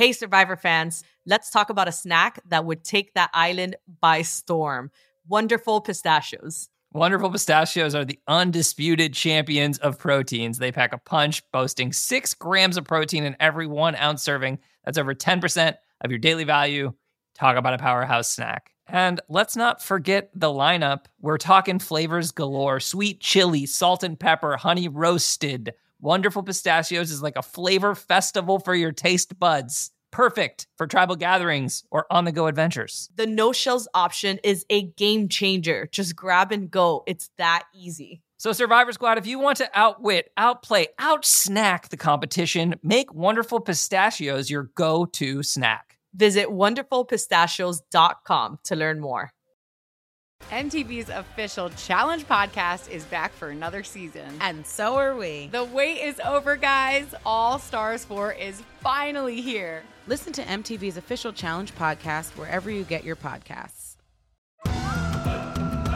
Hey, Survivor fans, let's talk about a snack that would take that island by storm wonderful pistachios. Wonderful pistachios are the undisputed champions of proteins. They pack a punch, boasting six grams of protein in every one ounce serving. That's over 10% of your daily value. Talk about a powerhouse snack. And let's not forget the lineup. We're talking flavors galore sweet chili, salt and pepper, honey roasted. Wonderful Pistachios is like a flavor festival for your taste buds. Perfect for tribal gatherings or on the go adventures. The no shells option is a game changer. Just grab and go. It's that easy. So, Survivor Squad, if you want to outwit, outplay, outsnack the competition, make Wonderful Pistachios your go to snack. Visit wonderfulpistachios.com to learn more. MTV's official Challenge podcast is back for another season. And so are we. The wait is over, guys. All Stars 4 is finally here. Listen to MTV's official Challenge podcast wherever you get your podcasts.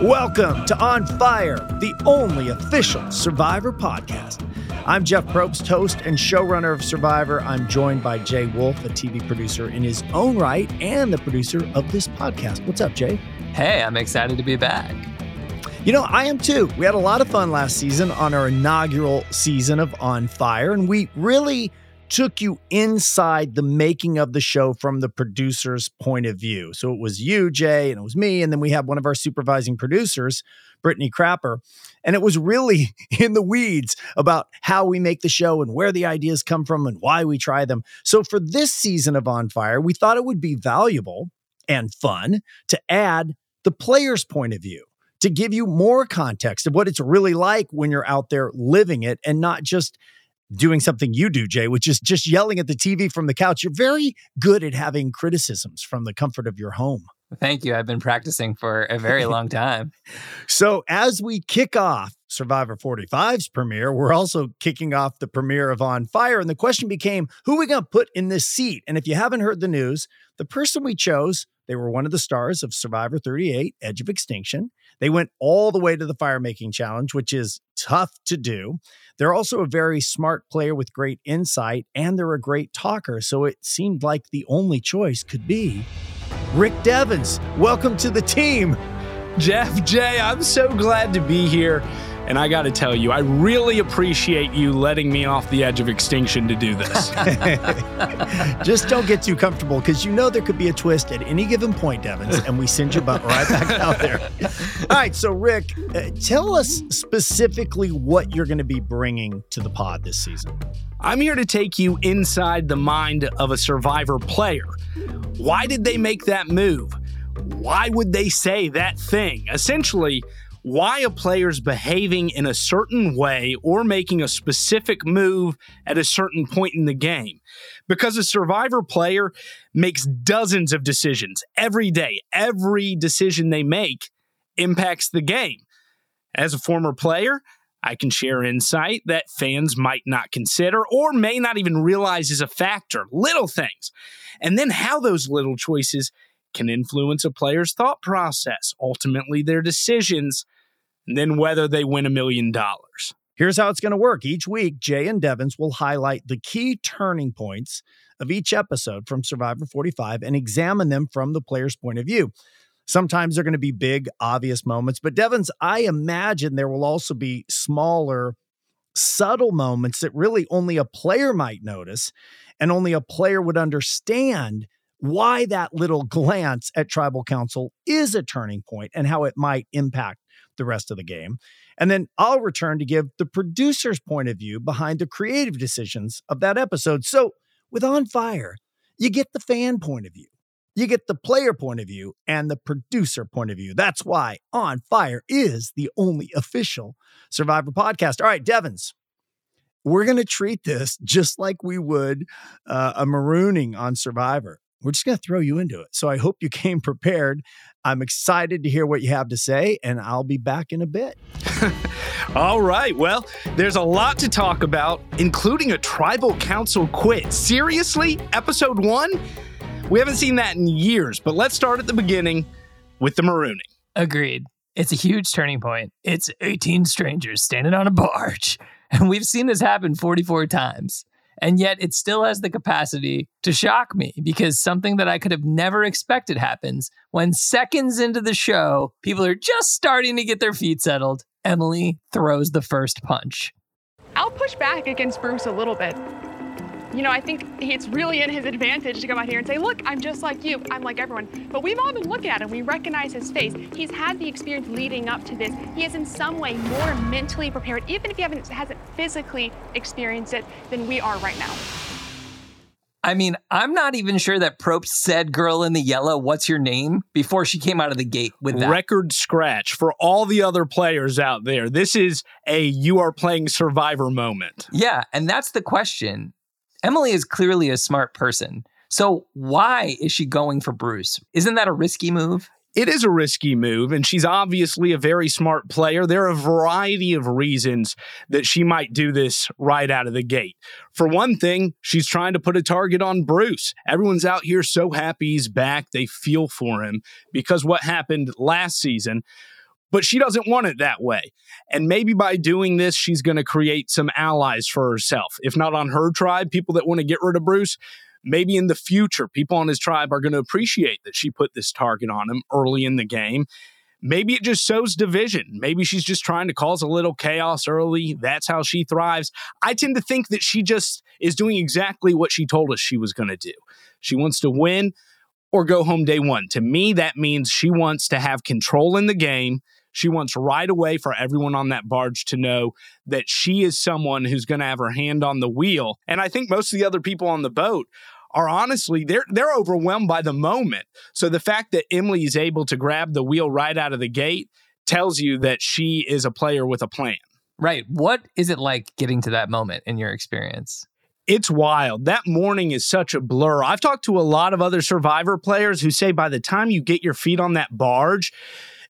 Welcome to On Fire, the only official Survivor podcast. I'm Jeff Probst, host and showrunner of Survivor. I'm joined by Jay Wolff, a TV producer in his own right and the producer of this podcast. What's up, Jay? Hey, I'm excited to be back. You know, I am too. We had a lot of fun last season on our inaugural season of On Fire, and we really took you inside the making of the show from the producer's point of view. So it was you, Jay, and it was me. And then we have one of our supervising producers, Brittany Crapper. And it was really in the weeds about how we make the show and where the ideas come from and why we try them. So for this season of On Fire, we thought it would be valuable and fun to add the player's point of view to give you more context of what it's really like when you're out there living it and not just doing something you do, Jay, which is just yelling at the TV from the couch. You're very good at having criticisms from the comfort of your home. Thank you. I've been practicing for a very long time. so, as we kick off Survivor 45's premiere, we're also kicking off the premiere of On Fire. And the question became who are we going to put in this seat? And if you haven't heard the news, the person we chose, they were one of the stars of Survivor 38, Edge of Extinction. They went all the way to the fire making challenge, which is tough to do. They're also a very smart player with great insight, and they're a great talker. So it seemed like the only choice could be Rick Devens. Welcome to the team. Jeff Jay, I'm so glad to be here. And I got to tell you, I really appreciate you letting me off the edge of extinction to do this. Just don't get too comfortable because you know there could be a twist at any given point, Devens, and we send your butt right back out there. All right, so Rick, uh, tell us specifically what you're going to be bringing to the pod this season. I'm here to take you inside the mind of a survivor player. Why did they make that move? Why would they say that thing? Essentially, why a player's behaving in a certain way or making a specific move at a certain point in the game. Because a survivor player makes dozens of decisions every day. Every decision they make impacts the game. As a former player, I can share insight that fans might not consider or may not even realize is a factor, little things. And then how those little choices can influence a player's thought process, ultimately their decisions, then whether they win a million dollars. Here's how it's going to work. Each week, Jay and Devens will highlight the key turning points of each episode from Survivor 45 and examine them from the player's point of view. Sometimes they're going to be big, obvious moments, but Devens, I imagine there will also be smaller, subtle moments that really only a player might notice and only a player would understand why that little glance at tribal council is a turning point and how it might impact the rest of the game. And then I'll return to give the producer's point of view behind the creative decisions of that episode. So with On Fire, you get the fan point of view, you get the player point of view, and the producer point of view. That's why On Fire is the only official Survivor podcast. All right, Devens. We're going to treat this just like we would uh, a marooning on Survivor we're just going to throw you into it. So I hope you came prepared. I'm excited to hear what you have to say, and I'll be back in a bit. All right. Well, there's a lot to talk about, including a tribal council quit. Seriously? Episode one? We haven't seen that in years, but let's start at the beginning with the marooning. Agreed. It's a huge turning point. It's 18 strangers standing on a barge. And we've seen this happen 44 times. And yet it still has the capacity to shock me because something that I could have never expected happens when seconds into the show, people are just starting to get their feet settled. Emily throws the first punch. I'll push back against Bruce a little bit you know, I think it's really in his advantage to come out here and say, look, I'm just like you. I'm like everyone. But we've all been looking at him. We recognize his face. He's had the experience leading up to this. He is in some way more mentally prepared, even if he hasn't, hasn't physically experienced it, than we are right now. I mean, I'm not even sure that Probst said girl in the yellow, what's your name? before she came out of the gate with that. Record scratch for all the other players out there. This is a you are playing survivor moment. Yeah. And that's the question. Emily is clearly a smart person. So why is she going for Bruce? Isn't that a risky move? It is a risky move, and she's obviously a very smart player. There are a variety of reasons that she might do this right out of the gate. For one thing, she's trying to put a target on Bruce. Everyone's out here so happy he's back. They feel for him because what happened last season but she doesn't want it that way. And maybe by doing this, she's going to create some allies for herself. If not on her tribe, people that want to get rid of Bruce, maybe in the future, people on his tribe are going to appreciate that she put this target on him early in the game. Maybe it just sows division. Maybe she's just trying to cause a little chaos early. That's how she thrives. I tend to think that she just is doing exactly what she told us she was going to do. She wants to win or go home day one. To me, that means she wants to have control in the game. She wants right away for everyone on that barge to know that she is someone who's going to have her hand on the wheel. And I think most of the other people on the boat are honestly they're they're overwhelmed by the moment. So the fact that Emily is able to grab the wheel right out of the gate tells you that she is a player with a plan. Right. What is it like getting to that moment in your experience? It's wild. That morning is such a blur. I've talked to a lot of other survivor players who say by the time you get your feet on that barge,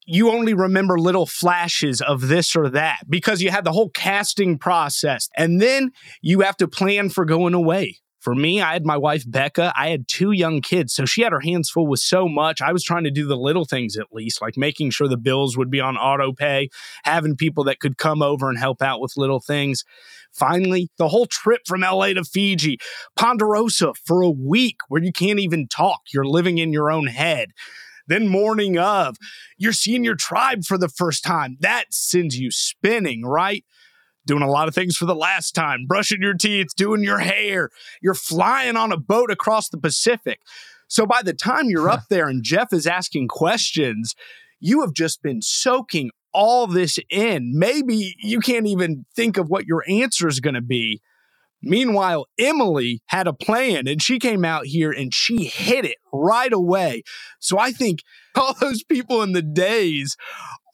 you only remember little flashes of this or that because you had the whole casting process. And then you have to plan for going away. For me, I had my wife, Becca. I had two young kids. So she had her hands full with so much. I was trying to do the little things at least, like making sure the bills would be on auto pay, having people that could come over and help out with little things. Finally, the whole trip from LA to Fiji, Ponderosa for a week where you can't even talk. You're living in your own head. Then morning of, you're seeing your tribe for the first time. That sends you spinning, right? Doing a lot of things for the last time, brushing your teeth, doing your hair. You're flying on a boat across the Pacific. So by the time you're up there and Jeff is asking questions, you have just been soaking all this in. Maybe you can't even think of what your answer is going to be. Meanwhile, Emily had a plan and she came out here and she hit it right away. So I think all those people in the days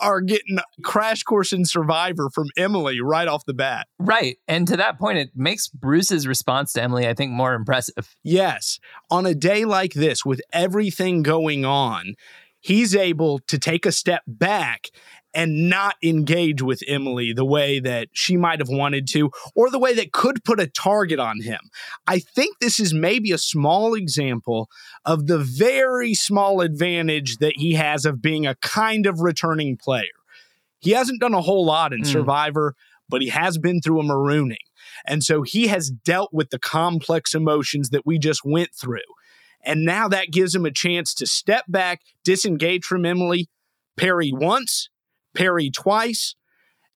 are getting crash course in survivor from Emily right off the bat. Right. And to that point, it makes Bruce's response to Emily, I think, more impressive. Yes. On a day like this, with everything going on, he's able to take a step back and not engage with Emily the way that she might have wanted to, or the way that could put a target on him. I think this is maybe a small example of the very small advantage that he has of being a kind of returning player. He hasn't done a whole lot in mm. Survivor, but he has been through a marooning. And so he has dealt with the complex emotions that we just went through. And now that gives him a chance to step back, disengage from Emily, parry once, parry twice,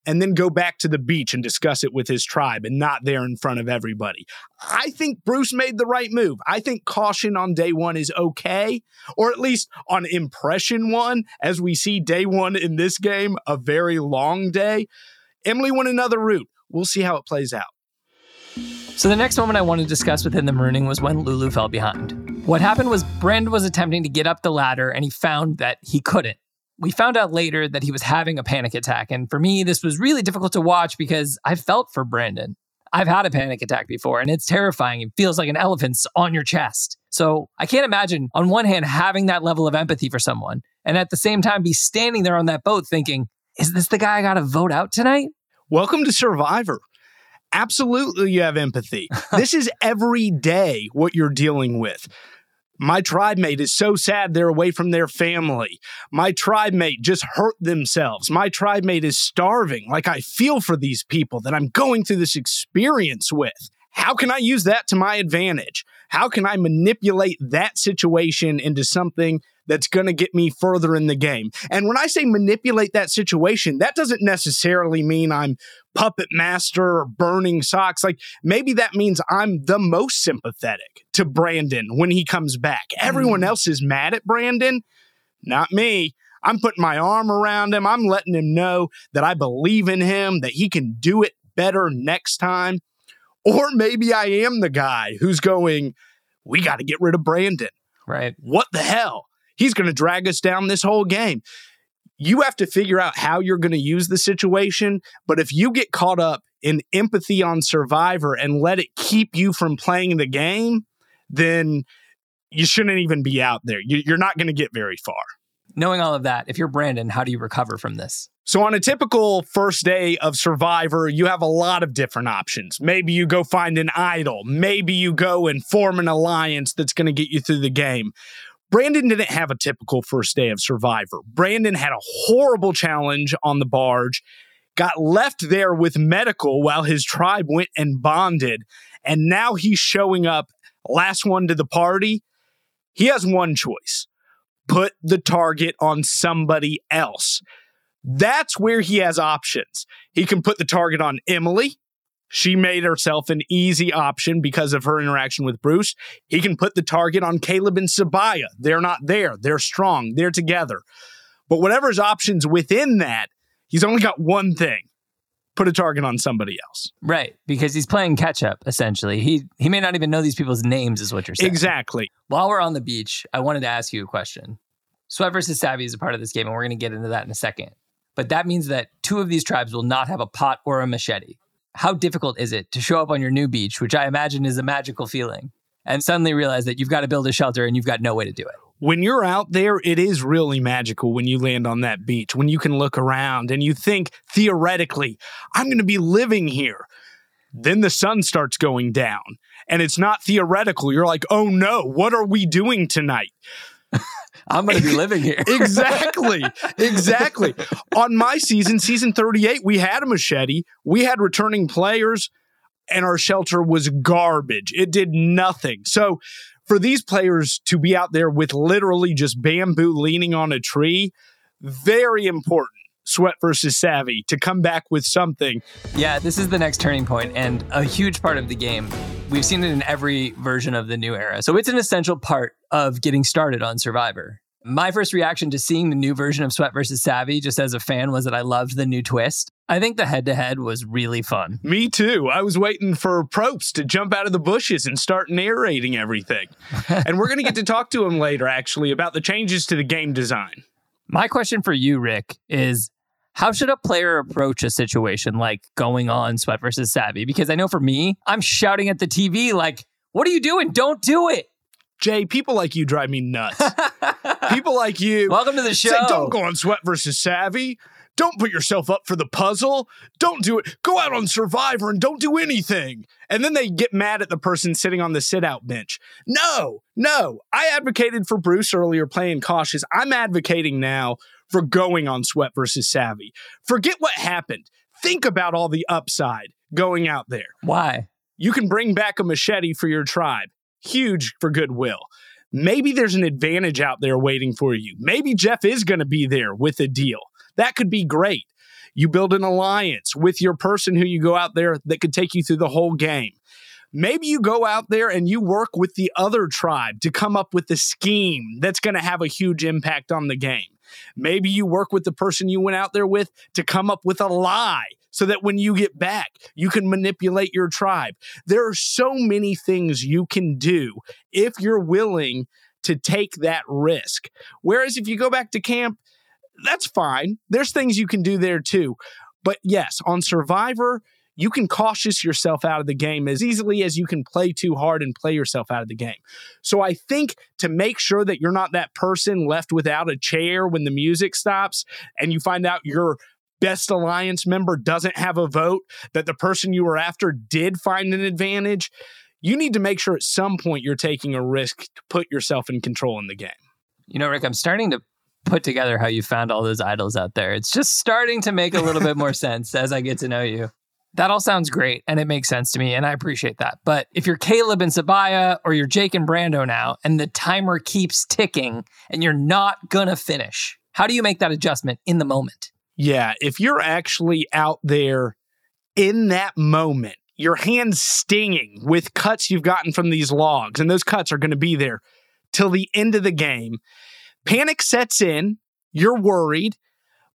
and then go back to the beach and discuss it with his tribe and not there in front of everybody. I think Bruce made the right move. I think caution on day one is okay, or at least on impression one, as we see day one in this game, a very long day. Emily went another route. We'll see how it plays out. So the next moment I want to discuss within the marooning was when Lulu fell behind. What happened was Brand was attempting to get up the ladder and he found that he couldn't. We found out later that he was having a panic attack. And for me, this was really difficult to watch because I felt for Brandon. I've had a panic attack before and it's terrifying. It feels like an elephant's on your chest. So I can't imagine, on one hand, having that level of empathy for someone and at the same time be standing there on that boat thinking, is this the guy I got to vote out tonight? Welcome to Survivor absolutely you have empathy. this is every day what you're dealing with. My tribe mate is so sad they're away from their family. My tribe mate just hurt themselves. My tribe mate is starving. Like I feel for these people that I'm going through this experience with. How can I use that to my advantage? How can I manipulate that situation into something that's going to get me further in the game? And when I say manipulate that situation, that doesn't necessarily mean I'm puppet master or burning socks. Like maybe that means I'm the most sympathetic to Brandon when he comes back. Everyone Mm. else is mad at Brandon, not me. I'm putting my arm around him. I'm letting him know that I believe in him, that he can do it better next time. Or maybe I am the guy who's going, we got to get rid of Brandon. Right. What the hell? He's going to drag us down this whole game. You have to figure out how you're going to use the situation. But if you get caught up in empathy on Survivor and let it keep you from playing the game, then you shouldn't even be out there. You- You're not going to get very far. Knowing all of that, if you're Brandon, how do you recover from this? So, on a typical first day of Survivor, you have a lot of different options. Maybe you go find an idol. Maybe you go and form an alliance that's going to get you through the game. Brandon didn't have a typical first day of Survivor. Brandon had a horrible challenge on the barge, got left there with medical while his tribe went and bonded, and now he's showing up last one to the party. He has one choice put the target on somebody else. That's where he has options. He can put the target on Emily. She made herself an easy option because of her interaction with Bruce. He can put the target on Caleb and Sabiyah. They're not there. They're strong. They're together. But whatever his options within that, he's only got one thing put a target on somebody else. Right, because he's playing catch up essentially. He he may not even know these people's names is what you're saying. Exactly. While we're on the beach, I wanted to ask you a question. Sweat versus Savvy is a part of this game, and we're going to get into that in a second. But that means that two of these tribes will not have a pot or a machete. How difficult is it to show up on your new beach, which I imagine is a magical feeling, and suddenly realize that you've got to build a shelter and you've got no way to do it? when you're out there, it is really magical when you land on that beach, when you can look around and you think theoretically, I'm going to be living here. Then the sun starts going down and it's not theoretical. You're like, oh no, what are we doing tonight? I'm going to be living here. exactly. Exactly. On my season, season 38, we had a machete, we had returning players, and our shelter was garbage. It did nothing. So, for these players to be out there with literally just bamboo leaning on a tree, very important. Sweat versus savvy to come back with something. Yeah, this is the next turning point and a huge part of the game. We've seen it in every version of the new era. So it's an essential part of getting started on Survivor. My first reaction to seeing the new version of Sweat versus Savvy, just as a fan, was that I loved the new twist. I think the head to head was really fun. Me too. I was waiting for Probst to jump out of the bushes and start narrating everything. and we're going to get to talk to him later, actually, about the changes to the game design. My question for you, Rick, is how should a player approach a situation like going on Sweat versus Savvy? Because I know for me, I'm shouting at the TV like, what are you doing? Don't do it. Jay, people like you drive me nuts. people like you Welcome to the say, show. don't go on Sweat versus Savvy. Don't put yourself up for the puzzle. Don't do it. Go out on Survivor and don't do anything. And then they get mad at the person sitting on the sit out bench. No, no. I advocated for Bruce earlier playing cautious. I'm advocating now for going on Sweat versus Savvy. Forget what happened. Think about all the upside going out there. Why? You can bring back a machete for your tribe. Huge for goodwill. Maybe there's an advantage out there waiting for you. Maybe Jeff is going to be there with a deal. That could be great. You build an alliance with your person who you go out there that could take you through the whole game. Maybe you go out there and you work with the other tribe to come up with a scheme that's going to have a huge impact on the game. Maybe you work with the person you went out there with to come up with a lie so that when you get back, you can manipulate your tribe. There are so many things you can do if you're willing to take that risk. Whereas if you go back to camp, that's fine. There's things you can do there too. But yes, on Survivor, you can cautious yourself out of the game as easily as you can play too hard and play yourself out of the game. So I think to make sure that you're not that person left without a chair when the music stops and you find out your best alliance member doesn't have a vote, that the person you were after did find an advantage, you need to make sure at some point you're taking a risk to put yourself in control in the game. You know, Rick, I'm starting to put together how you found all those idols out there. It's just starting to make a little bit more sense as I get to know you. That all sounds great and it makes sense to me and I appreciate that. But if you're Caleb and Sabiyah or you're Jake and Brando now and the timer keeps ticking and you're not going to finish, how do you make that adjustment in the moment? Yeah, if you're actually out there in that moment, your hands stinging with cuts you've gotten from these logs, and those cuts are going to be there till the end of the game. Panic sets in, you're worried,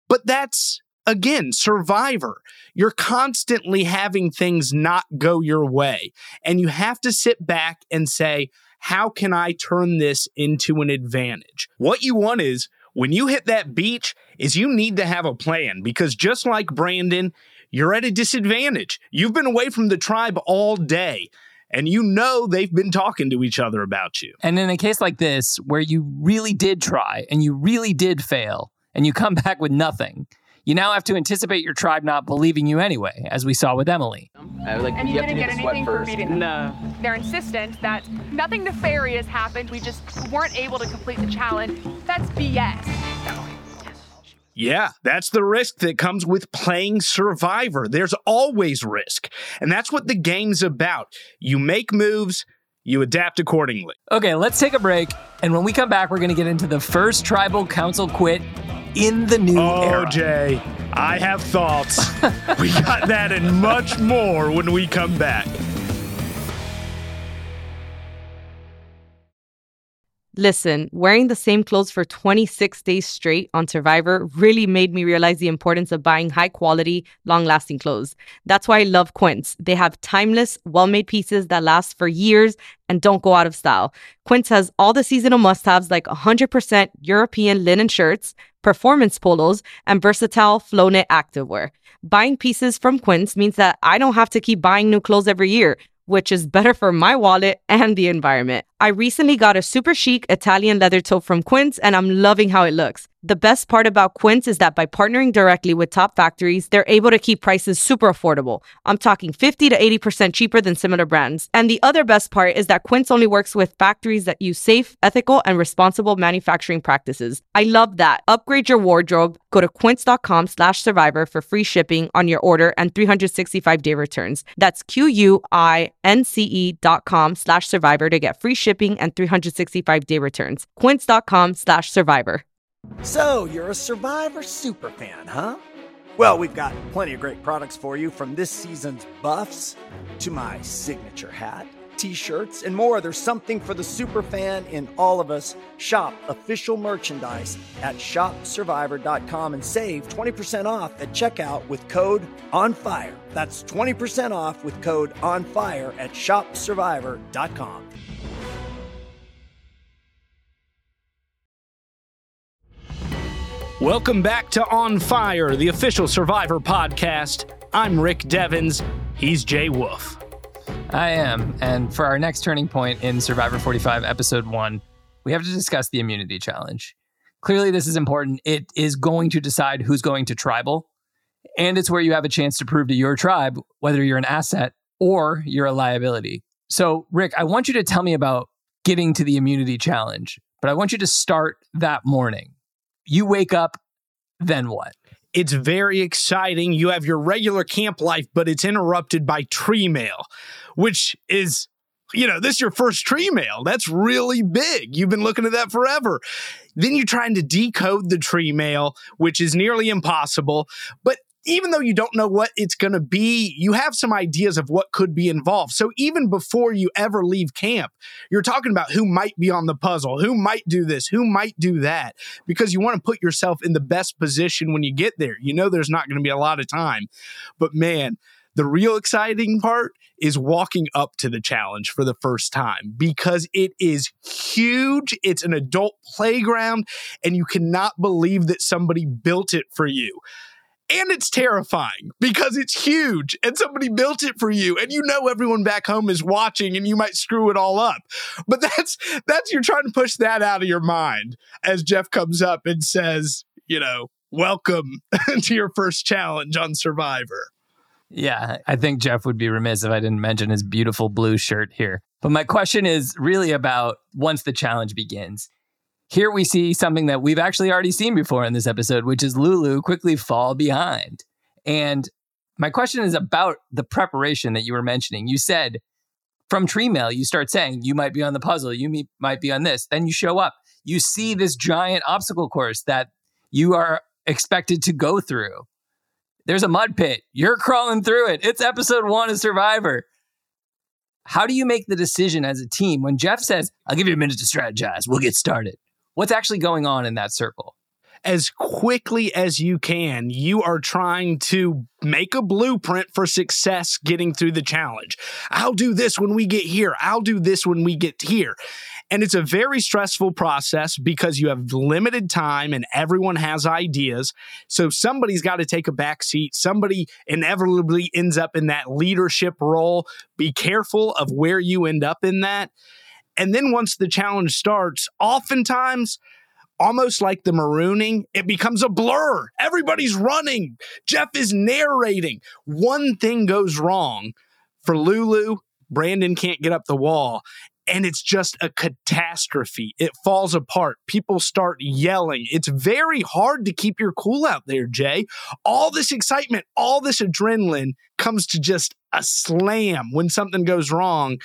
but that's again, survivor. You're constantly having things not go your way. And you have to sit back and say, how can I turn this into an advantage? What you want is when you hit that beach is you need to have a plan because just like Brandon, you're at a disadvantage. You've been away from the tribe all day and you know they've been talking to each other about you. And in a case like this, where you really did try and you really did fail and you come back with nothing, you now have to anticipate your tribe not believing you anyway, as we saw with Emily. Like, and you, you didn't get, get anything for beating them. No. They're insistent that nothing nefarious happened. We just weren't able to complete the challenge. That's BS. Yeah, that's the risk that comes with playing Survivor. There's always risk. And that's what the game's about. You make moves, you adapt accordingly. Okay, let's take a break. And when we come back, we're going to get into the first tribal council quit in the new oh, era. Jay, I have thoughts. we got that and much more when we come back. Listen, wearing the same clothes for 26 days straight on Survivor really made me realize the importance of buying high quality, long lasting clothes. That's why I love Quince. They have timeless, well made pieces that last for years and don't go out of style. Quince has all the seasonal must haves like 100% European linen shirts, performance polos, and versatile flow knit activewear. Buying pieces from Quince means that I don't have to keep buying new clothes every year which is better for my wallet and the environment. I recently got a super chic Italian leather tote from Quince and I'm loving how it looks. The best part about Quince is that by partnering directly with top factories, they're able to keep prices super affordable. I'm talking 50 to 80% cheaper than similar brands. And the other best part is that Quince only works with factories that use safe, ethical, and responsible manufacturing practices. I love that. Upgrade your wardrobe. Go to quince.com slash survivor for free shipping on your order and 365 day returns. That's Q-U-I-N-C-E dot com slash survivor to get free shipping and 365 day returns. Quince.com slash survivor. So, you're a Survivor super fan, huh? Well, we've got plenty of great products for you from this season's buffs to my signature hat, t shirts, and more. There's something for the super fan in all of us. Shop official merchandise at shopsurvivor.com and save 20% off at checkout with code ONFIRE. That's 20% off with code ONFIRE at shopsurvivor.com. Welcome back to On Fire, the official Survivor podcast. I'm Rick Devens. He's Jay Wolff. I am. And for our next turning point in Survivor 45, episode one, we have to discuss the immunity challenge. Clearly, this is important. It is going to decide who's going to tribal, and it's where you have a chance to prove to your tribe whether you're an asset or you're a liability. So, Rick, I want you to tell me about getting to the immunity challenge, but I want you to start that morning you wake up, then what? It's very exciting. You have your regular camp life, but it's interrupted by tree mail, which is, you know, this is your first tree mail. That's really big. You've been looking at that forever. Then you're trying to decode the tree mail, which is nearly impossible. But even though you don't know what it's going to be, you have some ideas of what could be involved. So even before you ever leave camp, you're talking about who might be on the puzzle, who might do this, who might do that, because you want to put yourself in the best position when you get there. You know, there's not going to be a lot of time. But man, the real exciting part is walking up to the challenge for the first time because it is huge. It's an adult playground, and you cannot believe that somebody built it for you and it's terrifying because it's huge and somebody built it for you and you know everyone back home is watching and you might screw it all up. But that's that's you're trying to push that out of your mind as jeff comes up and says you know welcome to your first challenge on survivor. Yeah i think jeff would be remiss if i didn't mention his beautiful blue shirt here. But my question is really about once the challenge begins here we see something that we've actually already seen before in this episode, which is Lulu quickly fall behind. And My question is about the preparation that you were mentioning. You said from tree mail, you start saying you might be on the puzzle, you might be on this. Then you show up, you see this giant obstacle course that you are expected to go through. There's a mud pit. You're crawling through it. It's episode one of Survivor. How do you make the decision as a team when Jeff says, I'll give you a minute to strategize, we'll get started? What's actually going on in that circle? as quickly as you can, you are trying to make a blueprint for success getting through the challenge. I'll do this when we get here. I'll do this when we get here. And it's a very stressful process because you have limited time and everyone has ideas. So somebody's got to take a back seat. Somebody inevitably ends up in that leadership role. Be careful of where you end up in that. And then once the challenge starts, oftentimes, almost like the marooning, it becomes a blur. Everybody's running. Jeff is narrating. One thing goes wrong for Lulu. Brandon can't get up the wall. And it's just a catastrophe. It falls apart. People start yelling. It's very hard to keep your cool out there, Jay. All this excitement, all this adrenaline comes to just a slam when something goes wrong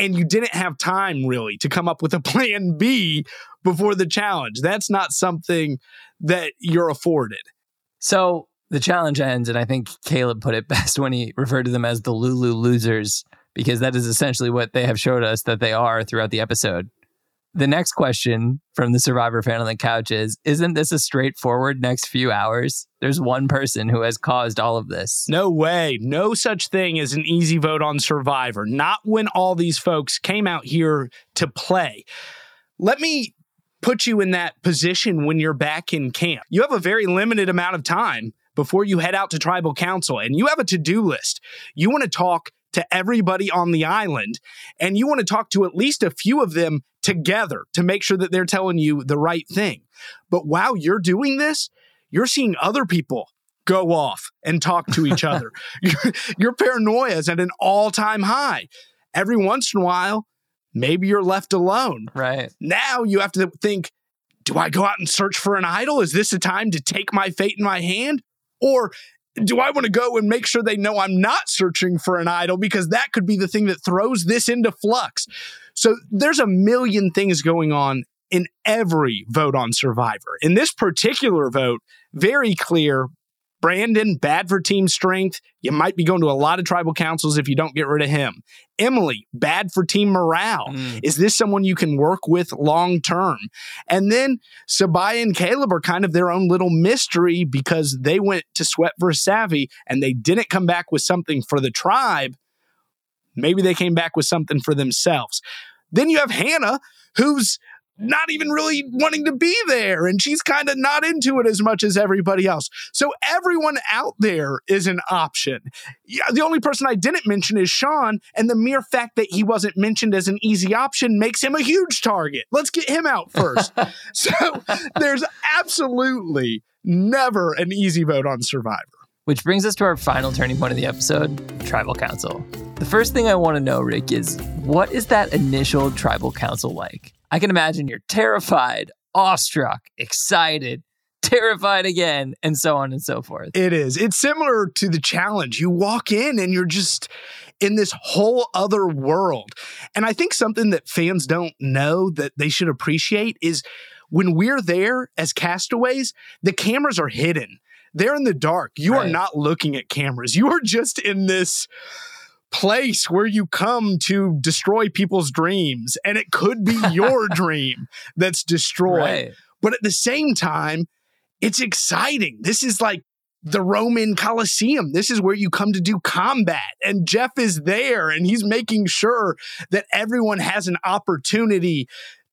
and you didn't have time really to come up with a plan B before the challenge. That's not something that you're afforded. So the challenge ends, and I think Caleb put it best when he referred to them as the Lulu losers, because that is essentially what they have showed us that they are throughout the episode. The next question from the Survivor fan on the couch is Isn't this a straightforward next few hours? There's one person who has caused all of this. No way. No such thing as an easy vote on Survivor. Not when all these folks came out here to play. Let me put you in that position when you're back in camp. You have a very limited amount of time before you head out to tribal council and you have a to-do list. You want to talk to everybody on the island and you want to talk to at least a few of them together to make sure that they're telling you the right thing. But while you're doing this, you're seeing other people go off and talk to each other. Your, your paranoia is at an all-time high. Every once in a while, maybe you're left alone. Right. Now you have to think do I go out and search for an idol? Is this a time to take my fate in my hand? Or do I want to go and make sure they know I'm not searching for an idol because that could be the thing that throws this into flux? So there's a million things going on in every vote on Survivor. In this particular vote, very clear Brandon, bad for team strength. You might be going to a lot of tribal councils if you don't get rid of him. Emily, bad for team morale. Mm. Is this someone you can work with long term? And then Sabiyah and Caleb are kind of their own little mystery because they went to Sweat versus Savvy and they didn't come back with something for the tribe. Maybe they came back with something for themselves. Then you have Hannah, who's not even really wanting to be there. And she's kind of not into it as much as everybody else. So everyone out there is an option. Yeah, the only person I didn't mention is Sean. And the mere fact that he wasn't mentioned as an easy option makes him a huge target. Let's get him out first. so there's absolutely never an easy vote on Survivor. Which brings us to our final turning point of the episode Tribal Council. The first thing I want to know, Rick, is what is that initial Tribal Council like? I can imagine you're terrified, awestruck, excited, terrified again, and so on and so forth. It is. It's similar to the challenge. You walk in and you're just in this whole other world. And I think something that fans don't know that they should appreciate is when we're there as castaways, the cameras are hidden. They're in the dark. You right. are not looking at cameras. You are just in this place where you come to destroy people's dreams and it could be your dream that's destroyed right. but at the same time it's exciting this is like the Roman Colosseum. This is where you come to do combat. And Jeff is there and he's making sure that everyone has an opportunity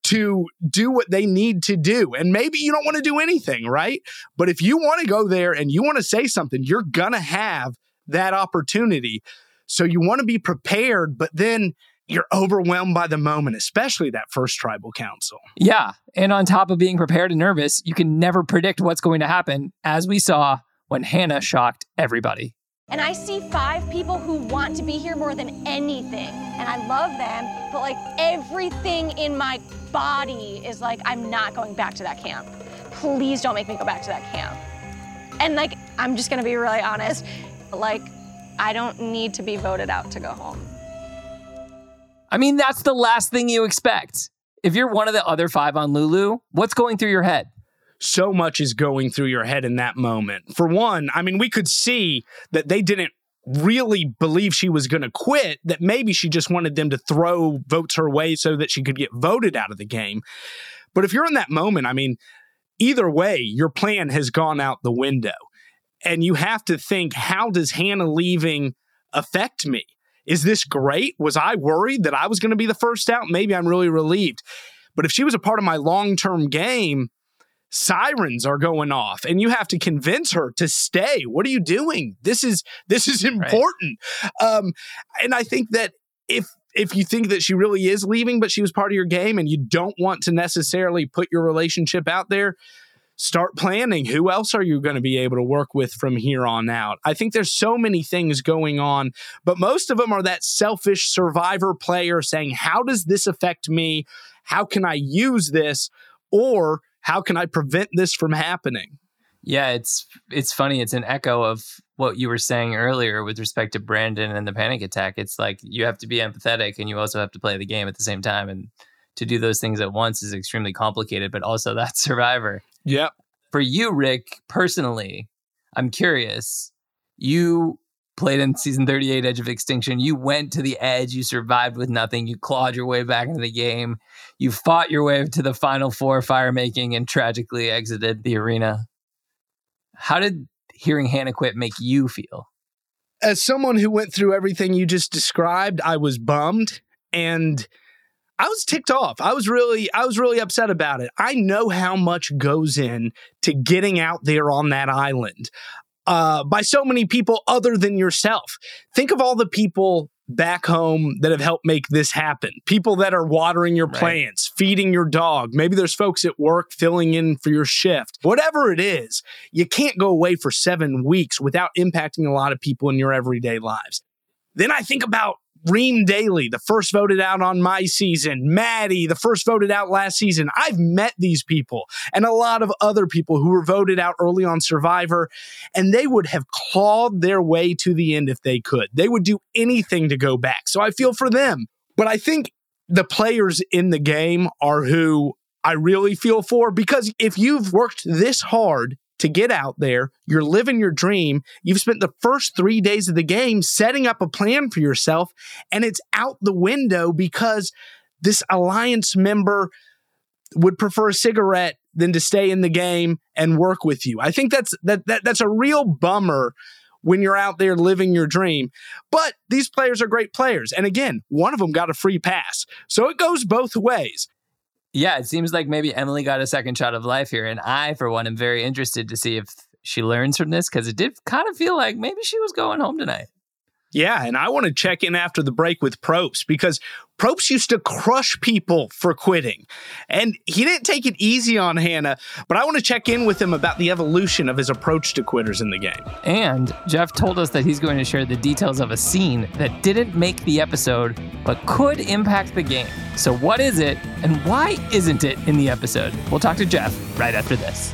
to do what they need to do. And maybe you don't want to do anything, right? But if you want to go there and you want to say something, you're going to have that opportunity. So you want to be prepared, but then you're overwhelmed by the moment, especially that first tribal council. Yeah. And on top of being prepared and nervous, you can never predict what's going to happen, as we saw when Hannah shocked everybody. And I see five people who want to be here more than anything. And I love them, but like everything in my body is like, I'm not going back to that camp. Please don't make me go back to that camp. And like, I'm just gonna be really honest like, I don't need to be voted out to go home. I mean, that's the last thing you expect. If you're one of the other five on Lulu, what's going through your head? So much is going through your head in that moment. For one, I mean, we could see that they didn't really believe she was going to quit, that maybe she just wanted them to throw votes her way so that she could get voted out of the game. But if you're in that moment, I mean, either way, your plan has gone out the window. And you have to think, how does Hannah leaving affect me? Is this great? Was I worried that I was going to be the first out? Maybe I'm really relieved. But if she was a part of my long term game, sirens are going off and you have to convince her to stay what are you doing this is this is important right. um and i think that if if you think that she really is leaving but she was part of your game and you don't want to necessarily put your relationship out there start planning. Who else are you going to be able to work with from here on out? I think there's so many things going on, but most of them are that selfish survivor player saying, How does this affect me? How can I use this? Or how can I prevent this from happening? Yeah, it's it's funny. It's an echo of what you were saying earlier with respect to Brandon and the panic attack. It's like you have to be empathetic and you also have to play the game at the same time. And to do those things at once is extremely complicated, but also that survivor. Yep. For you, Rick, personally, I'm curious. You played in season 38 Edge of Extinction. You went to the edge. You survived with nothing. You clawed your way back into the game. You fought your way to the final four fire making and tragically exited the arena. How did hearing Hannah quit make you feel? As someone who went through everything you just described, I was bummed and I was ticked off. I was really, I was really upset about it. I know how much goes in to getting out there on that island uh, by so many people other than yourself. Think of all the people back home that have helped make this happen. People that are watering your plants, feeding your dog. Maybe there's folks at work filling in for your shift. Whatever it is, you can't go away for seven weeks without impacting a lot of people in your everyday lives. Then I think about Reem Daly, the first voted out on my season, Maddy, the first voted out last season. I've met these people and a lot of other people who were voted out early on Survivor, and they would have clawed their way to the end if they could. They would do anything to go back. So I feel for them. But I think the players in the game are who I really feel for because if you've worked this hard to get out there. You're living your dream. You've spent the first three days of the game setting up a plan for yourself, and it's out the window because this alliance member would prefer a cigarette than to stay in the game and work with you. I think that's that, that that's a real bummer when you're out there living your dream. But these players are great players. And again, one of them got a free pass. So it goes both ways yeah, it seems like maybe Emily got a second shot of life here. And I, for one, am very interested to see if she learns from this because it did kind of feel like maybe she was going home tonight. Yeah, and I want to check in after the break with Probst because Probst used to crush people for quitting. And he didn't take it easy on Hannah, but I want to check in with him about the evolution of his approach to quitters in the game. And Jeff told us that he's going to share the details of a scene that didn't make the episode, but could impact the game. So, what is it, and why isn't it in the episode? We'll talk to Jeff right after this.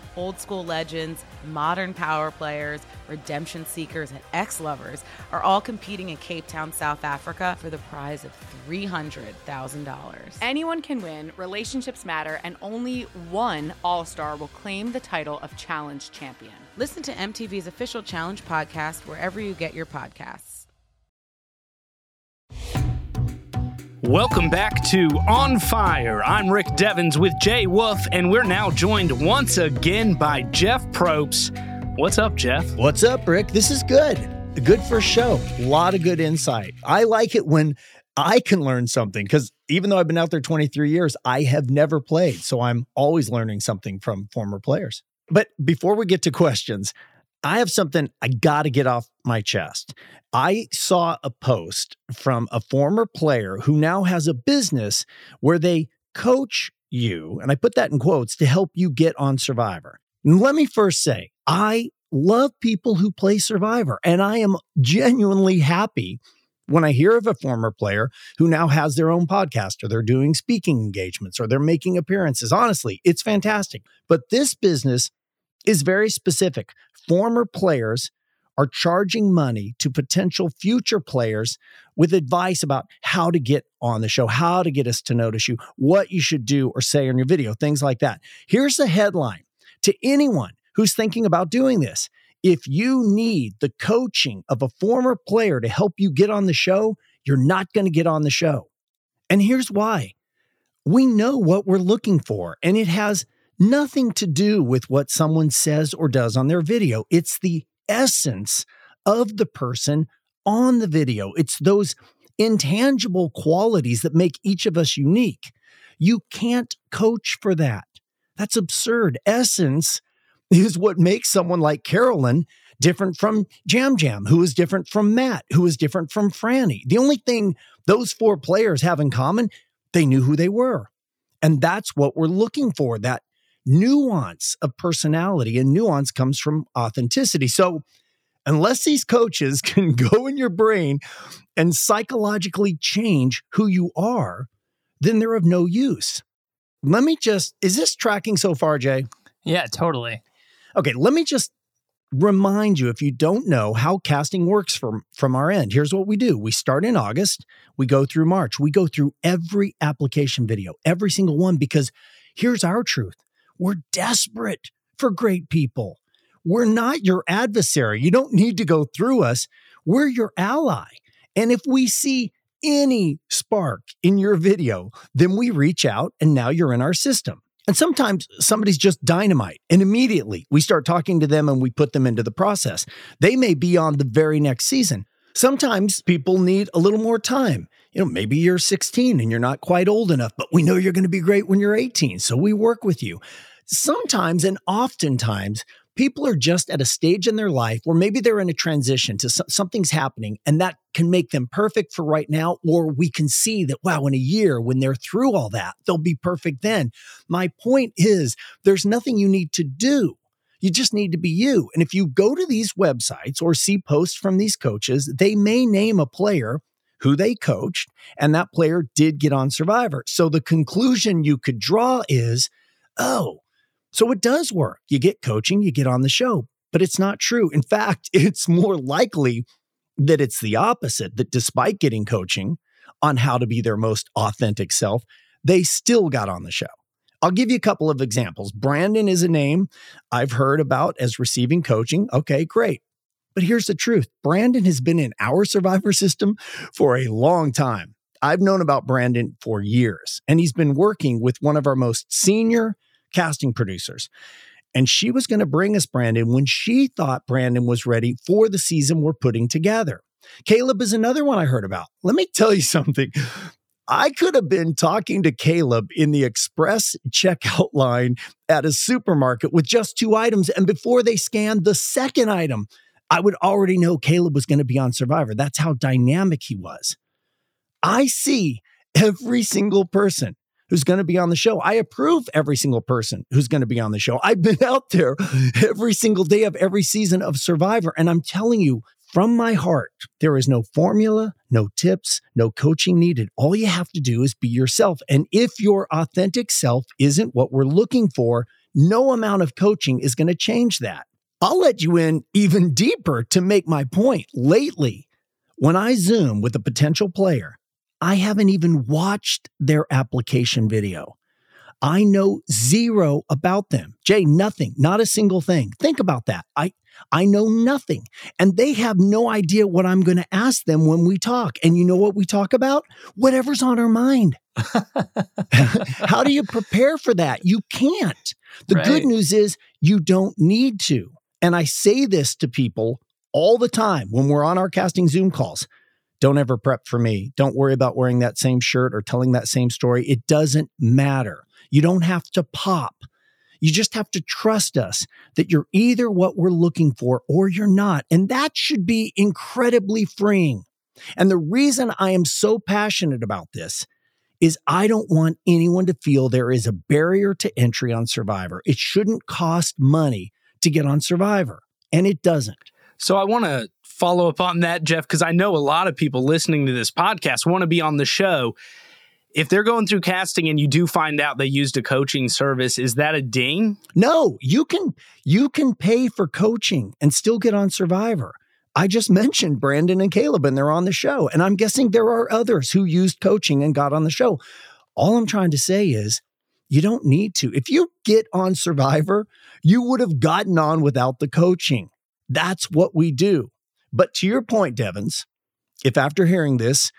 old school legends, modern power players, redemption seekers, and ex lovers are all competing in Cape Town, South Africa for the prize of $300,000. Anyone can win, relationships matter, and only one All Star will claim the title of Challenge Champion. Listen to MTV's official Challenge podcast wherever you get your podcasts. Welcome back to On Fire. I'm Rick Devens with Jay Wolff, and we're now joined once again by Jeff Probst. What's up, Jeff? What's up, Rick? This is good. good first show. A lot of good insight. I like it when I can learn something because even though I've been out there 23 years, I have never played. So I'm always learning something from former players. But before we get to questions, I have something I got to get off my chest. I saw a post from a former player who now has a business where they coach you, and I put that in quotes to help you get on Survivor. And let me first say, I love people who play Survivor, and I am genuinely happy when I hear of a former player who now has their own podcast or they're doing speaking engagements or they're making appearances. Honestly, it's fantastic. But this business is very specific. Former players are charging money to potential future players with advice about how to get on the show, how to get us to notice you, what you should do or say in your video, things like that. Here's the headline to anyone who's thinking about doing this. If you need the coaching of a former player to help you get on the show, you're not going to get on the show. And here's why we know what we're looking for, and it has nothing to do with what someone says or does on their video. It's the essence of the person on the video. It's those intangible qualities that make each of us unique. You can't coach for that. That's absurd. Essence is what makes someone like Carolyn different from Yam Yam, who is different from Matt, who is different from Franny. The only thing those four players have in common, they knew who they were. And that's what we're looking for that nuance of personality. And nuance comes from authenticity. So, unless these coaches can go in your brain and psychologically change who you are, then they're of no use. Let me just, is this tracking so far, Jay? Yeah, totally. Okay, let me just remind you if you don't know how casting works from from our end. Here's what we do. We start in August, we go through March. We go through every application video, every single one because here's our truth. We're desperate for great people. We're not your adversary. You don't need to go through us. We're your ally. And if we see any spark in your video, then we reach out and now you're in our system. And sometimes somebody's just dynamite, and immediately we start talking to them and we put them into the process. They may be on the very next season. Sometimes people need a little more time. You know, maybe you're 16 and you're not quite old enough, but we know you're going to be great when you're 18. So we work with you. Sometimes and oftentimes, people are just at a stage in their life where maybe they're in a transition to something's happening and that can make them perfect for right now or we can see that wow in a year when they're through all that they'll be perfect then. My point is there's nothing you need to do. You just need to be you. And if you go to these websites or see posts from these coaches they may name a player who they coached and that player did get on survivor. So the conclusion you could draw is oh so it does work. You get coaching, you get on the show, but it's not true. In fact, it's more likely that it's the opposite, that despite getting coaching on how to be their most authentic self, they still got on the show. I'll give you a couple of examples. Brandon is a name I've heard about as receiving coaching. Okay, great. But here's the truth Brandon has been in our survivor system for a long time. I've known about Brandon for years, and he's been working with one of our most senior casting producers. And she was going to bring us Brandon when she thought Brandon was ready for the season we're putting together. Caleb is another one I heard about. Let me tell you something. I could have been talking to Caleb in the express checkout line at a supermarket with just two items. And before they scanned the second item, I would already know Caleb was going to be on Survivor. That's how dynamic he was. I see every single person who's going to be on the show. I approve every single person who's going to be on the show. I've been out there every single day of every season of Survivor. And I'm telling you from my heart, there is no formula, no tips, no coaching needed. All you have to do is be yourself. And if your authentic self isn't what we're looking for, no amount of coaching is going to change that. I'll let you in even deeper to make my point. Lately, when I Zoom with a potential player, I haven't even watched their application video. I know zero about them. Jay, nothing, not a single thing. Think about that. I I know nothing. And they have no idea what I'm going to ask them when we talk. And you know what we talk about? Whatever's on our mind. How do you prepare for that? You can't. The right. good news is you don't need to. And I say this to people all the time when we're on our casting Zoom calls. Don't ever prep for me. Don't worry about wearing that same shirt or telling that same story. It doesn't matter. You don't have to pop. You just have to trust us that you're either what we're looking for or you're not. And that should be incredibly freeing. And the reason I am so passionate about this is I don't want anyone to feel there is a barrier to entry on Survivor. It shouldn't cost money to get on Survivor, and it doesn't. So I want to follow up on that, Jeff, because I know a lot of people listening to this podcast want to be on the show. If they're going through casting and you do find out they used a coaching service, is that a ding? No, you can you can pay for coaching and still get on Survivor. I just mentioned Brandon and Caleb, and they're on the show. And I'm guessing there are others who used coaching and got on the show. All I'm trying to say is you don't need to. If you get on Survivor, you would have gotten on without the coaching. That's what we do. But to your point, Devens, if after hearing this,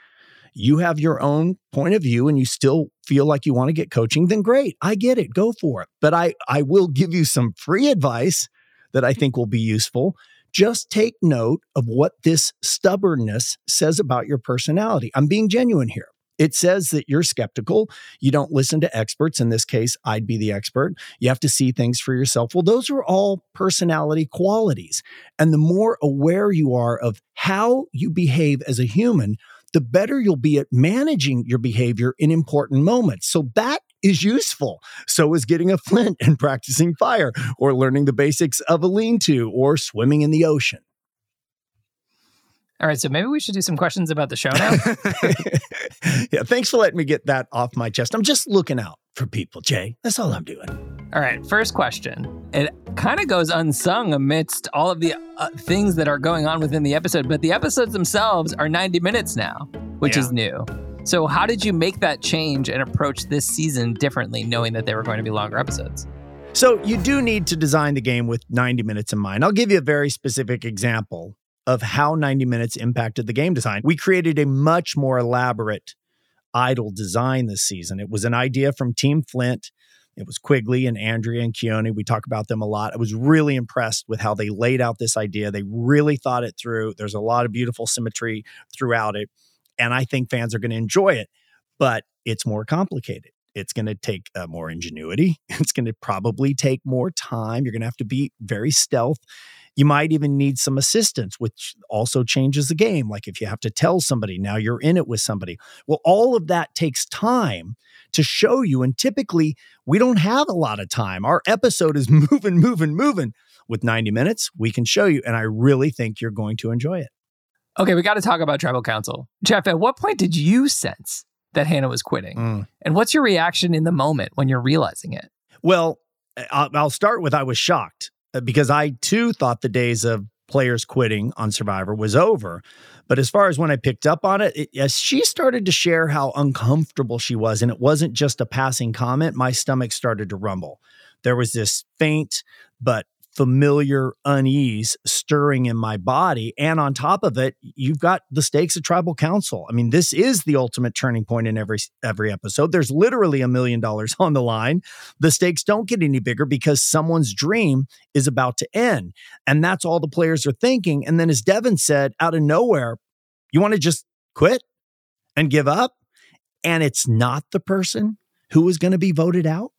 you have your own point of view and you still feel like you want to get coaching, then great. I get it. Go for it. But I, I will give you some free advice that I think will be useful just take note of what this stubbornness says about your personality. I'm being genuine here. It says that you're skeptical. You don't listen to experts. In this case, I'd be the expert. You have to see things for yourself. Well, those are all personality qualities. And the more aware you are of how you behave as a human, the better you'll be at managing your behavior in important moments. So that is useful. So is getting a flint and practicing fire, or learning the basics of a lean to, or swimming in the ocean. All right, so maybe we should do some questions about the show now. yeah, thanks for letting me get that off my chest. I'm just looking out for people, Jay. That's all I'm doing. All right, first question. It kind of goes unsung amidst all of the uh, things that are going on within the episode, but the episodes themselves are 90 minutes now, which yeah. is new. So, how did you make that change and approach this season differently, knowing that they were going to be longer episodes? So, you do need to design the game with 90 minutes in mind. I'll give you a very specific example of how 90 minutes impacted the game design. We created a much more elaborate idol design this season. It was an idea from Team Flint. It was Quigley and Andrea and Keone. We talk about them a lot. I was really impressed with how they laid out this idea. They really thought it through. There's a lot of beautiful symmetry throughout it and I think fans are going to enjoy it. But it's more complicated. It's going to take uh, more ingenuity. It's going to probably take more time. You're going to have to be very stealth. You might even need some assistance, which also changes the game. Like if you have to tell somebody, now you're in it with somebody. Well, all of that takes time to show you. And typically, we don't have a lot of time. Our episode is moving, moving, moving. With 90 minutes, we can show you. And I really think you're going to enjoy it. Okay, we got to talk about tribal council. Jeff, at what point did you sense that Hannah was quitting? Mm. And what's your reaction in the moment when you're realizing it? Well, I'll start with I was shocked Uh, because I too thought the days of players quitting on Survivor was over. But as far as when I picked up on it, it, as she started to share how uncomfortable she was, and it wasn't just a passing comment, my stomach started to rumble. There was this faint but familiar unease stirring in my body. And on top of it, you've got the stakes of tribal council. I mean, this is the ultimate turning point in every every episode. There's literally a million dollars on the line. The stakes don't get any bigger because someone's dream is about to end. And that's all the players are thinking. And then as Devin said, out of nowhere, you want to just quit and give up? And it's not the person who is going to be voted out?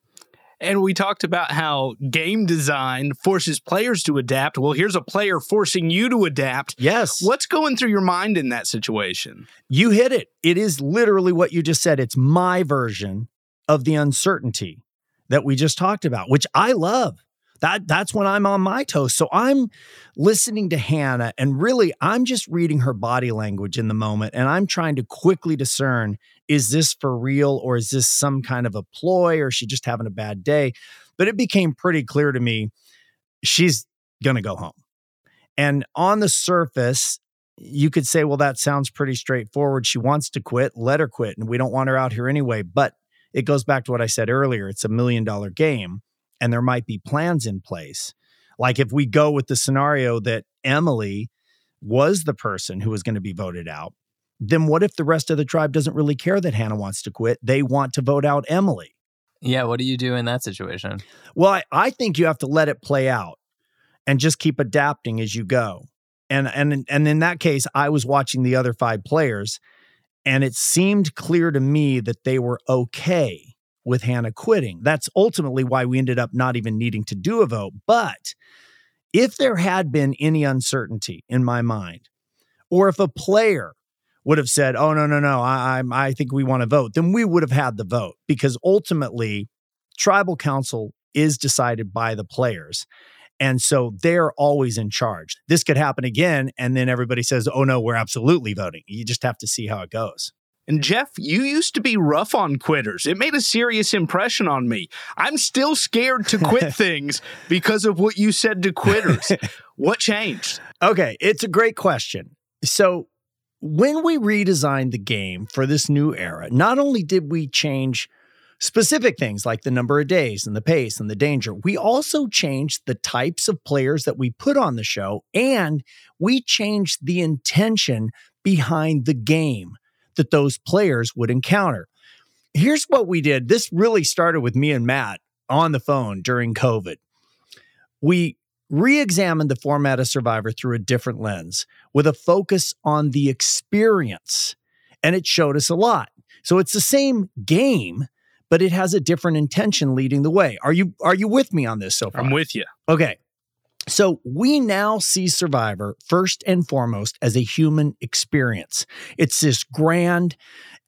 And we talked about how game design forces players to adapt. Well, here's a player forcing you to adapt. Yes. What's going through your mind in that situation? You hit it. It is literally what you just said. It's my version of the uncertainty that we just talked about, which I love. That that's when I'm on my toes. So I'm listening to Hannah and really I'm just reading her body language in the moment and I'm trying to quickly discern is this for real or is this some kind of a ploy or is she just having a bad day? But it became pretty clear to me she's going to go home. And on the surface, you could say, well, that sounds pretty straightforward. She wants to quit, let her quit. And we don't want her out here anyway. But it goes back to what I said earlier it's a million dollar game, and there might be plans in place. Like if we go with the scenario that Emily was the person who was going to be voted out, then what if the rest of the tribe doesn't really care that Hannah wants to quit? They want to vote out Emily. Yeah, what do you do in that situation? Well, I, I think you have to let it play out and just keep adapting as you go. And and and in that case, I was watching the other five players, and it seemed clear to me that they were okay with Hannah quitting. That's ultimately why we ended up not even needing to do a vote. But if there had been any uncertainty in my mind, or if a player would have said, "Oh no, no, no, I, I, I think we want to vote," then we would have had the vote because ultimately, tribal council is decided by the players. And so they're always in charge. This could happen again. And then everybody says, oh no, we're absolutely voting. You just have to see how it goes. And Jeff, you used to be rough on quitters. It made a serious impression on me. I'm still scared to quit things because of what you said to quitters. what changed? Okay, it's a great question. So, when we redesigned the game for this new era, not only did we change specific things like the number of days and the pace and the danger, we also changed the types of players that we put on the show and we changed the intention behind the game that those players would encounter. Here's what we did. This really started with me and Matt on the phone during COVID. We re examined the format of Survivor through a different lens with a focus on the experience, and it showed us a lot. So it's the same game, but it has a different intention leading the way. Are you are you with me on this so far? I'm with you. Okay. So we now see Survivor first and foremost as a human experience. It's this grand,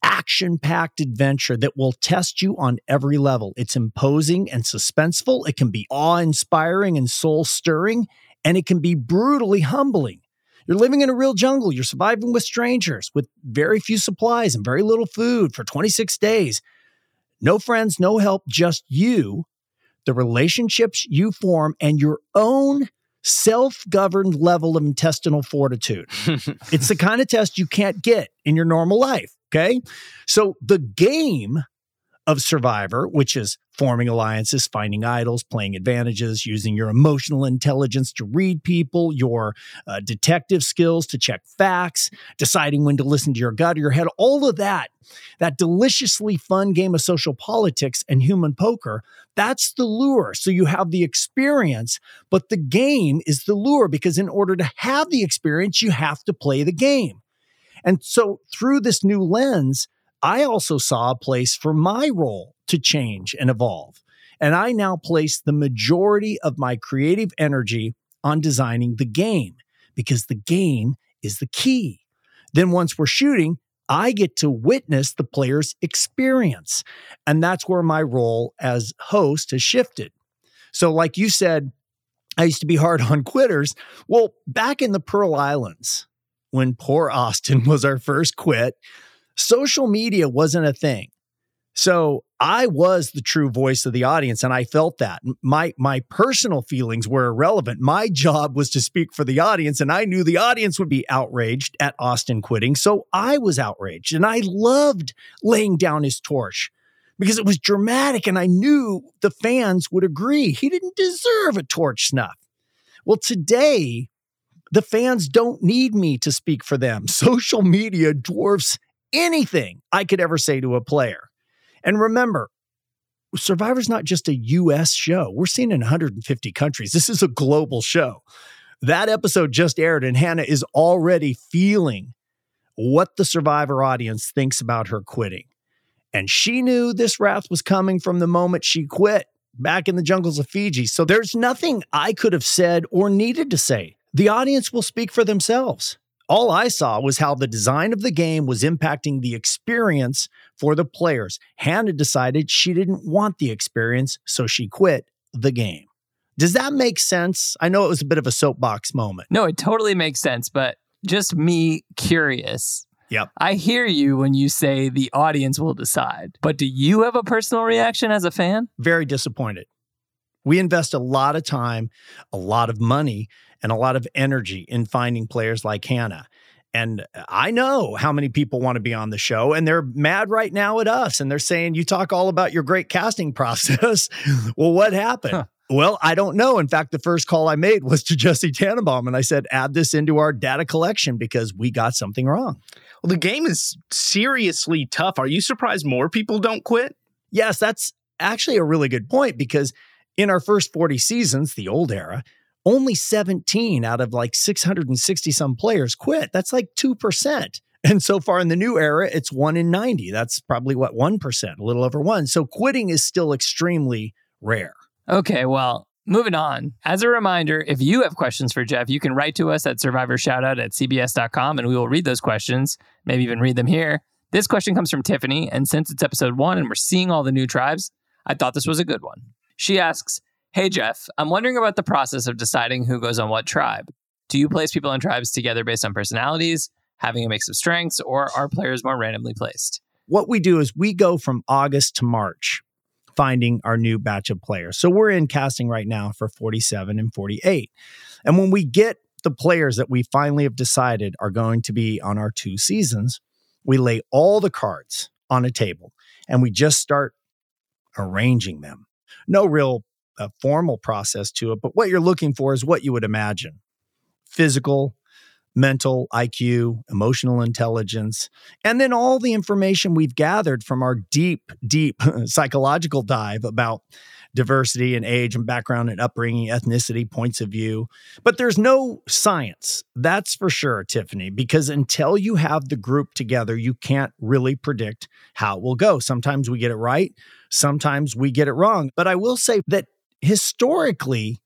action packed adventure that will test you on every level. It's imposing and suspenseful. It can be awe inspiring and soul stirring, and it can be brutally humbling. You're living in a real jungle. You're surviving with strangers with very few supplies and very little food for 26 days. No friends, no help, just you the relationships you form, and your own self governed level of intestinal fortitude. it's the kind of test you can't get in your normal life. Okay. So the game of Survivor, which is forming alliances, finding idols, playing advantages, using your emotional intelligence to read people, your uh, detective skills to check facts, deciding when to listen to your gut or your head, all of that, that deliciously fun game of social politics and human poker, that's the lure. So you have the experience, but the game is the lure because in order to have the experience, you have to play the game. And so through this new lens, I also saw a place for my role to change and evolve. And I now place the majority of my creative energy on designing the game because the game is the key. Then once we're shooting, I get to witness the player's experience. And that's where my role as host has shifted. So, like you said, I used to be hard on quitters. Well, back in the Pearl Islands, when poor Osten was our first quit, social media wasn't a thing. So I was the true voice of the audience and I felt that. My my personal feelings were irrelevant. My job was to speak for the audience and I knew the audience would be outraged at Osten quitting. So I was outraged and I loved laying down his torch because it was dramatic and I knew the fans would agree. He didn't deserve a torch snuff. Well, today the fans don't need me to speak for them. Social media dwarfs anything I could ever say to a player. And remember, Survivor's not just a US show. We're seen in 150 countries. This is a global show. That episode just aired, and Hannah is already feeling what the Survivor audience thinks about her quitting. And she knew this wrath was coming from the moment she quit back in the jungles of Fiji. So there's nothing I could have said or needed to say. The audience will speak for themselves. All I saw was how the design of the game was impacting the experience for the players. Hannah decided she didn't want the experience, so she quit the game. Does that make sense? I know it was a bit of a soapbox moment. No, it totally makes sense, but just me curious. Yep. I hear you when you say the audience will decide, but do you have a personal reaction as a fan? Very disappointed. We invest a lot of time, a lot of money, and a lot of energy in finding players like Hannah. And I know how many people want to be on the show, and they're mad right now at us. And they're saying, You talk all about your great casting process. well, what happened? Huh. Well, I don't know. In fact, the first call I made was to Jesse Tannenbaum, and I said, Add this into our data collection because we got something wrong. Well, the game is seriously tough. Are you surprised more people don't quit? Yes, that's actually a really good point because in our first 40 seasons, the old era, only 17 out of like 660 some players quit. That's like 2%. And so far in the new era, it's one in 90. That's probably what, 1%, a little over one. So quitting is still extremely rare. Okay, well, moving on. As a reminder, if you have questions for Jeff, you can write to us at survivorshoutout at cbs.com and we will read those questions, maybe even read them here. This question comes from Tiffany, and since it's episode one and we're seeing all the new tribes, I thought this was a good one. She asks, Hey Jeff, I'm wondering about the process of deciding who goes on what tribe. Do you place people in tribes together based on personalities, having a mix of strengths, or are players more randomly placed? What we do is we go from August to March finding our new batch of players. So we're in casting right now for 47 and 48. And when we get the players that we finally have decided are going to be on our two seasons, we lay all the cards on a table and we just start arranging them. No real uh, formal process to it, but what you're looking for is what you would imagine physical, mental, IQ, emotional intelligence, and then all the information we've gathered from our deep, deep psychological dive about diversity and age and background and upbringing, ethnicity, points of view. But there's no science, that's for sure, Tiffany, because until you have the group together, you can't really predict how it will go. Sometimes we get it right, sometimes we get it wrong. But I will say that historically,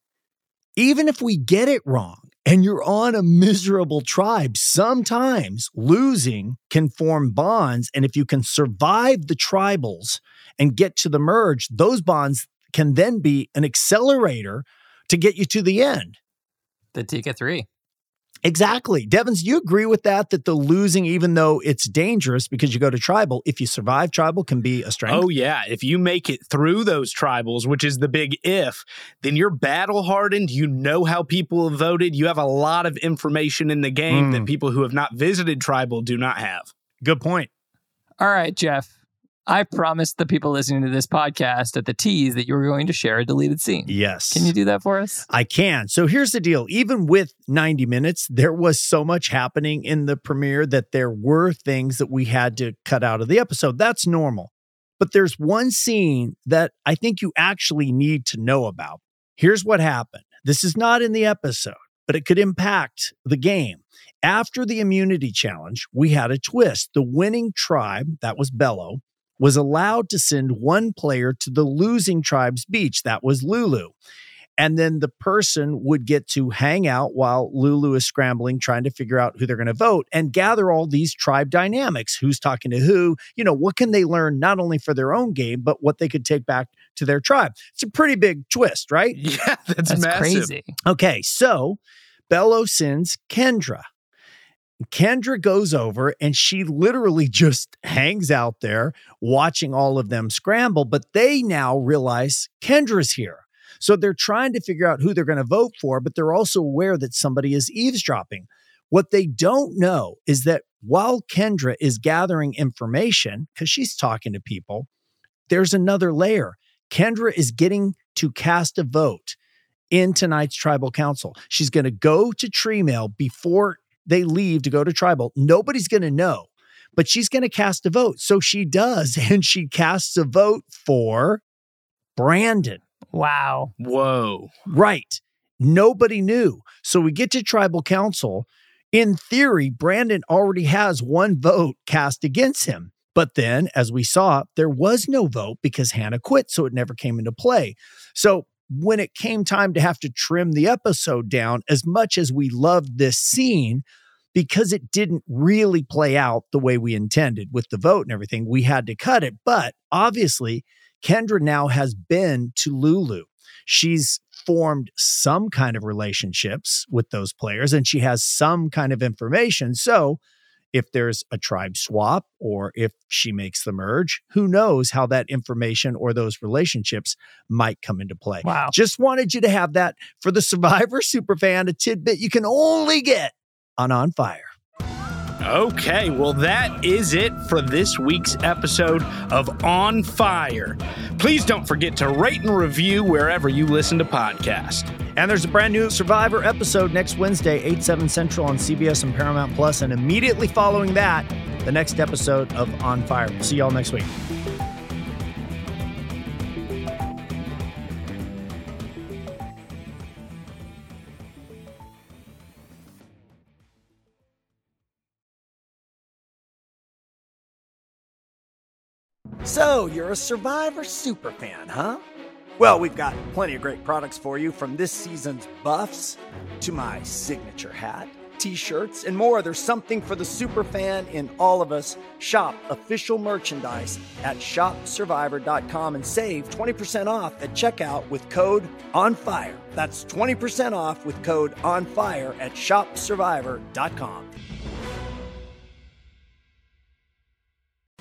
even if we get it wrong, and you're on a miserable tribe, sometimes losing can form bonds. And if you can survive the tribals and get to the merge, those bonds can then be an accelerator to get you to the end. The Tika 3. Exactly. Devens, do you agree with that? That the losing, even though it's dangerous because you go to tribal, if you survive tribal, can be a strength? Oh, yeah. If you make it through those tribals, which is the big if, then you're battle hardened. You know how people have voted. You have a lot of information in the game mm. that people who have not visited tribal do not have. Good point. All right, Jeff. I promised the people listening to this podcast at the tease that you were going to share a deleted scene. Yes. Can you do that for us? I can. So here's the deal. Even with 90 minutes, there was so much happening in the premiere that there were things that we had to cut out of the episode. That's normal. But there's one scene that I think you actually need to know about. Here's what happened. This is not in the episode, but it could impact the game. After the immunity challenge, we had a twist. The winning tribe, that was Belo, was allowed to send one player to the losing tribe's beach. That was Lulu. And then the person would get to hang out while Lulu is scrambling, trying to figure out who they're going to vote and gather all these tribe dynamics who's talking to who, you know, what can they learn not only for their own game, but what they could take back to their tribe. It's a pretty big twist, right? Yeah, that's, that's massive. crazy. Okay, so Belo sends Kendra. Kendra goes over and she literally just hangs out there watching all of them scramble, but they now realize Kendra's here. So they're trying to figure out who they're going to vote for, but they're also aware that somebody is eavesdropping. What they don't know is that while Kendra is gathering information, because she's talking to people, there's another layer. Kendra is getting to cast a vote in tonight's tribal council. She's going to go to tree mail before they leave to go to tribal, nobody's going to know, but she's going to cast a vote. So she does. And she casts a vote for Brandon. Wow. Whoa. Right. Nobody knew. So we get to tribal council. In theory, Brandon already has one vote cast against him. But then, as we saw, there was no vote because Hannah quit. So it never came into play. So when it came time to have to trim the episode down, as much as we loved this scene, because it didn't really play out the way we intended with the vote and everything, we had to cut it. But obviously, Kendra now has been to Lulu. She's formed some kind of relationships with those players and she has some kind of information. So if there's a tribe swap or if she makes the merge, who knows how that information or those relationships might come into play. Wow. Just wanted you to have that for the Survivor superfan, a tidbit you can only get on On Fire. Okay, well, that is it for this week's episode of On Fire. Please don't forget to rate and review wherever you listen to podcasts. And there's a brand new Survivor episode next Wednesday, 8, 7 Central on CBS and Paramount Plus. And immediately following that, the next episode of On Fire. See y'all next week. So, you're a Survivor superfan, huh? Well, we've got plenty of great products for you from this season's buffs to my signature hat, t shirts, and more. There's something for the superfan in all of us. Shop official merchandise at shopsurvivor.com and save 20% off at checkout with code ONFIRE. That's 20% off with code ONFIRE at shopsurvivor.com.